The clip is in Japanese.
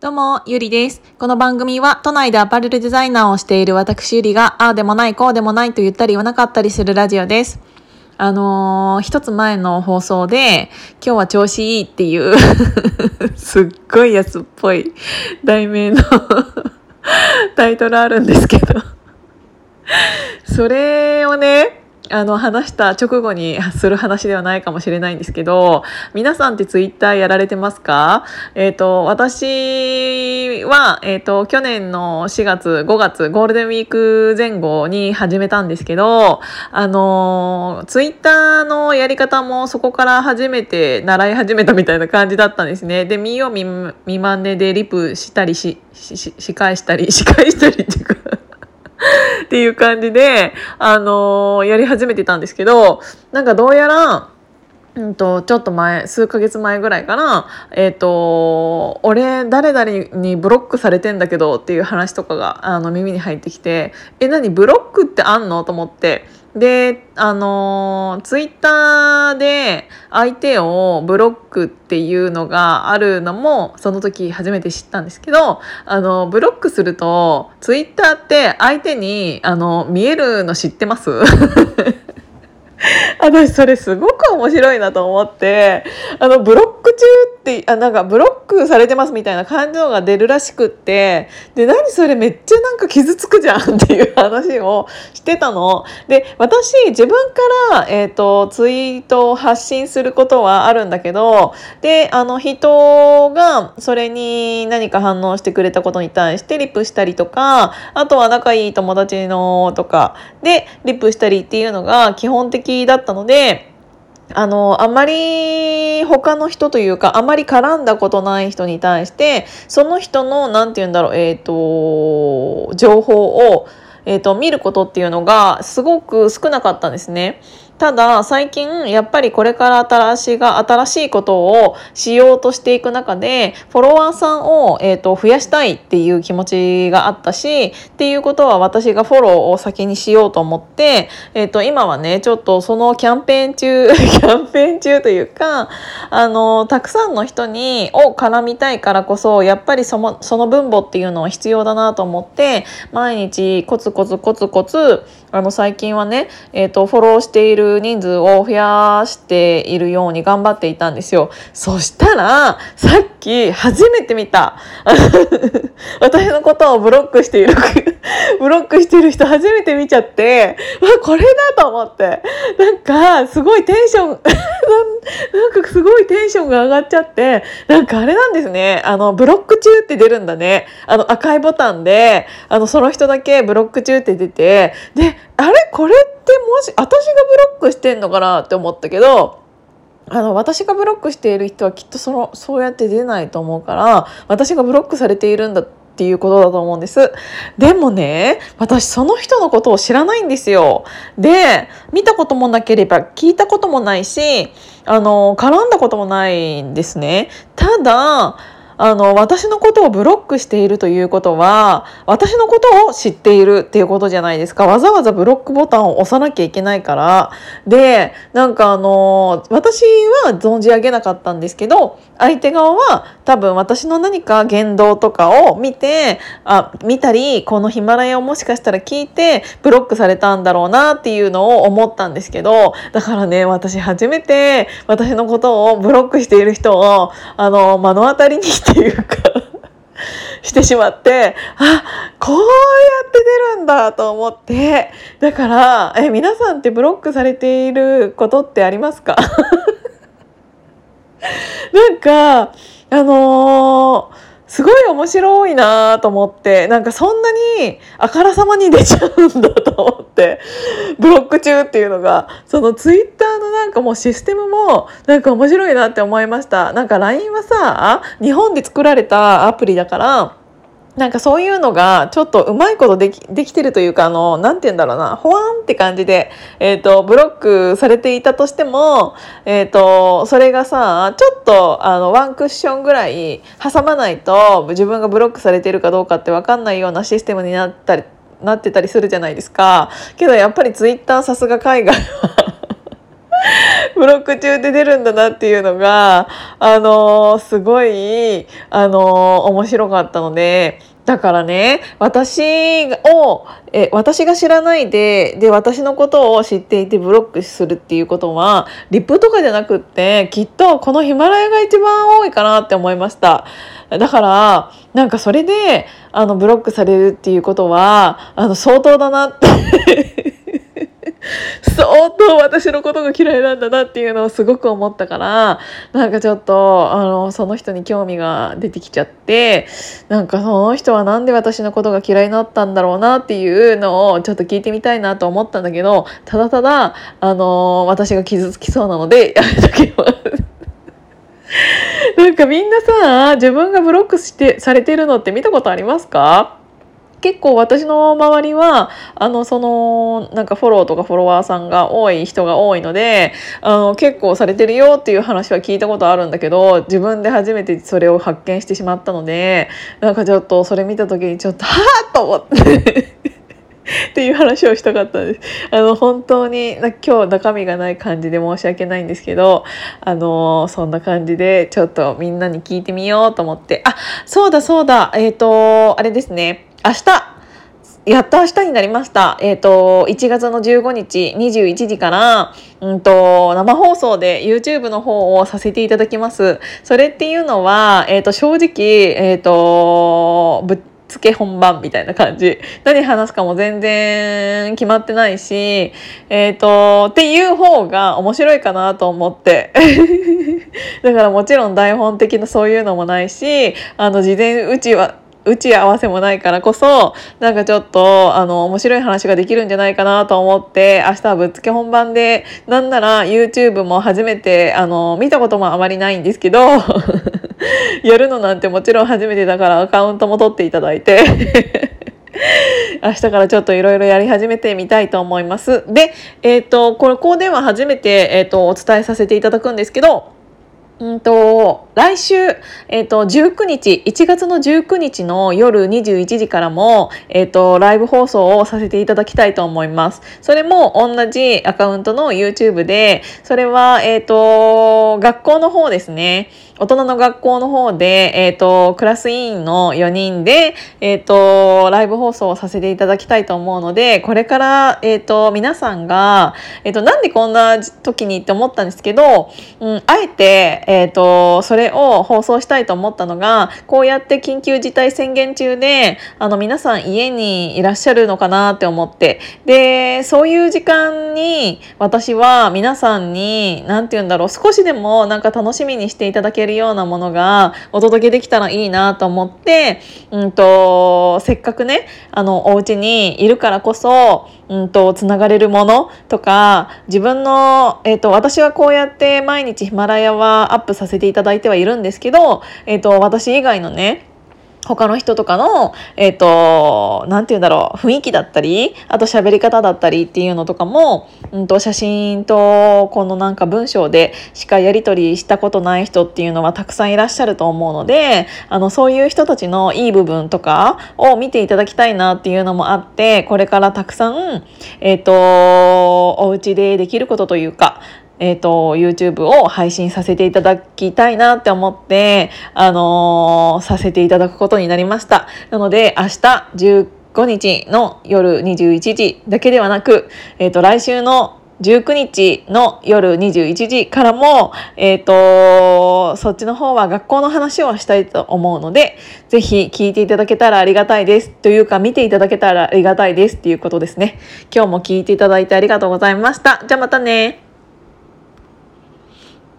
どうも、ゆりです。この番組は都内でアパレルデザイナーをしている私ゆりが、ああでもない、こうでもないと言ったり言わなかったりするラジオです。あのー、一つ前の放送で、今日は調子いいっていう すっごい安っぽい題名のタイトルあるんですけどそれをね、あの話した直後にする話ではないかもしれないんですけど皆さんってツイッターやられてますか？えっ、ー、と私は、えっ、ー、と去年の4月5月ゴールデンウィーク前後に始めたんですけどあのツイッターのやり方もそこから初めて習い始めたみたいな感じだったんですね。で見よう見まねでリプしたりししし返したりし返したりっていうかっていう感じで、あのー、やり始めてたんですけど、なんかどうやら、うんと、ちょっと前、数ヶ月前ぐらいかな、えっ、ー、と、俺、誰々にブロックされてんだけどっていう話とかが、あの、耳に入ってきて、え、何ブロックってあんの？と思って、で、あの、ツイッターで相手をブロックっていうのがあるのもその時初めて知ったんですけど、あの、ブロックするとツイッターって相手にあの見えるの知ってます？私それすごく面白いなと思ってあのブロック中ってってあなんかブロックされてますみたいな感情が出るらしくってで何それめっちゃなんか傷つくじゃんっていう話をしてたの。で私自分から、えーと、ツイートを発信することはあるんだけどであの人がそれに何か反応してくれたことに対してリプしたりとかあとは仲いい友達のとかでリプしたりっていうのが基本的だったので、あの、あまり他の人というか、あまり絡んだことない人に対して、その人の、何て言うんだろう、えっ、ー、と、情報を、えっ、ー、と、見ることっていうのがすごく少なかったんですね。ただ最近やっぱりこれから新しいが新しいことをしようとしていく中でフォロワーさんを、えーと、増やしたいっていう気持ちがあったしっていうことは私がフォローを先にしようと思って、えーと、今はねちょっとそのキャンペーン中 キャンペーン中というかあのたくさんの人にを絡みたいからこそやっぱりそのその分母っていうのは必要だなと思って毎日コツコツコツコツあの最近はね、えーとフォローしている人数を増やしているように頑張っていたんですよ。そしたら、さっき初めて見た。私のことをブロックしている、ブロックしてる人初めて見ちゃって、わ、これだと思って。なんか、すごいテンション、なんかすごいテンションが上がっちゃって、なんかあれなんですね。あの、ブロック中って出るんだね。あの赤いボタンで、あの、その人だけブロック中って出て、で、あれ？これってもし、私がブロックしてんのかなって思ったけど、あの、私がブロックしている人はきっとその、そうやって出ないと思うから、私がブロックされているんだっていうことだと思うんです。でもね、私その人のことを知らないんですよ。で、見たこともなければ聞いたこともないし、あの、絡んだこともないんですね。ただ、あの、私のことをブロックしているということは、私のことを知っているっていうことじゃないですか。わざわざブロックボタンを押さなきゃいけないから。で、なんかあの、私は存じ上げなかったんですけど、相手側は多分私の何か言動とかを見て、あ、見たり、このヒマラヤをもしかしたら聞いて、ブロックされたんだろうなっていうのを思ったんですけど、だからね、私初めて私のことをブロックしている人を、あの、目の当たりにしてっていうかしてしまってあこうやって出るんだと思ってだからえ皆さんってブロックされていることってありますか？なんかあのーすごい面白いなと思ってなんかそんなにあからさまに出ちゃうんだと思ってブロック中っていうのがそのツイッターのなんかもうシステムもなんか面白いなって思いました。なんか LINE はさ日本で作られたアプリだからなんかそういうのがちょっとうまいことできできてるというかあのなんて言うんだろうなほわんって感じで、えーと、ブロックされていたとしても、えーと、それがさちょっとあのワンクッションぐらい挟まないと自分がブロックされてるかどうかって分かんないようなシステムになったりなってたりするじゃないですか。けどやっぱりツイッターさすが海外ブロック中で出るんだなっていうのが、あのー、すごい、あのー、面白かったので、だからね、私を、え、私が知らないで、で、私のことを知っていてブロックするっていうことは、リップとかじゃなくって、きっとこのヒマラヤが一番多いかなって思いました。だから、なんかそれで、あの、ブロックされるっていうことは、あの、相当だなって 相当私のことが嫌いなんだなっていうのをすごく思ったからなんかちょっとあのその人に興味が出てきちゃってなんかその人は何で私のことが嫌いになったんだろうなっていうのをちょっと聞いてみたいなと思ったんだけどただただあの私が傷つきそうなので やめときます。なんかみんなさ自分がブロックしてされてるのって見たことありますか？結構私の周りはあのそのなんかフォローとかフォロワーさんが多い人が多いのであの結構されてるよっていう話は聞いたことあるんだけど自分で初めてそれを発見してしまったのでなんかちょっとそれ見た時にちょっとはあと思ってっていう話をしたかったです。あの本当に今日中身がない感じで申し訳ないんですけど、あのそんな感じでちょっとみんなに聞いてみようと思って、あ、そうだそうだ、えっ、ー、とあれですね。明日やっと明日になりました。えっ、ー、と、1月の15日21時から、うんと、生放送で YouTube の方をさせていただきます。それっていうのは、えっ、ー、と、正直、えっ、ー、と、ぶっつけ本番みたいな感じ。何話すかも全然決まってないし、えっ、と、っていう方が面白いかなと思って。だからもちろん台本的なそういうのもないし、あの、事前打ちは、打ち合わせもないからこそなんかちょっとあの面白い話ができるんじゃないかなと思って明日はぶっつけ本番でなんなら YouTube も初めてあの見たこともあまりないんですけど やるのなんてもちろん初めてだからアカウントも取っていただいて 明日からちょっといろいろやり始めてみたいと思います。で、えっ、ー、と、これ、こでは初めて、えっ、ー、と、お伝えさせていただくんですけど、うんと、来週、えっ、ー、と、19日、1月の19日の夜21時からも、えっ、ー、と、ライブ放送をさせていただきたいと思います。それも同じアカウントの YouTube で、それは、えっ、ー、と、学校の方ですね。大人の学校の方で、えっ、ー、と、クラス委員の4人で、えっ、ー、と、ライブ放送をさせていただきたいと思うので、これから、えっ、ー、と、皆さんが、えっ、と、なんでこんな時にって思ったんですけど、うん、あえて、えっ、と、それを放送したいと思ったのが、こうやって緊急事態宣言中で、あの、皆さん家にいらっしゃるのかなって思って、で、そういう時間に、私は皆さんに、なんて言うんだろう、少しでもなんか楽しみにしていただけるようなものがお届けできたらいいなと思って、うんと、せっかくね、あの、お家にいるからこそ、うんと、つながれるものとか、自分の、えっ、ー、と、私はこうやって毎日ヒマラヤはアップさせていただいてはいるんですけど、えっ、と、私以外のね、他の人とかの、えっ、と、なんて言うんだろう、雰囲気だったり、あと喋り方だったりっていうのとかも、うんと、写真と、このなんか文章でしかやり取りしたことない人っていうのはたくさんいらっしゃると思うので、あの、そういう人たちのいい部分とかを見ていただきたいなっていうのもあって、これからたくさん、えっ、ー、と、お家でできることというか、えっ、ー、と、YouTube を配信させていただきたいなって思って、あのー、させていただくことになりました。なので、明日15日の夜21時だけではなく、えっ、ー、と、来週の19日の夜21時からも、えっ、ー、と、そっちの方は学校の話をしたいと思うので、ぜひ聞いていただけたらありがたいです。というか、見ていただけたらありがたいですっていうことですね。今日も聞いていただいてありがとうございました。じゃあまたね。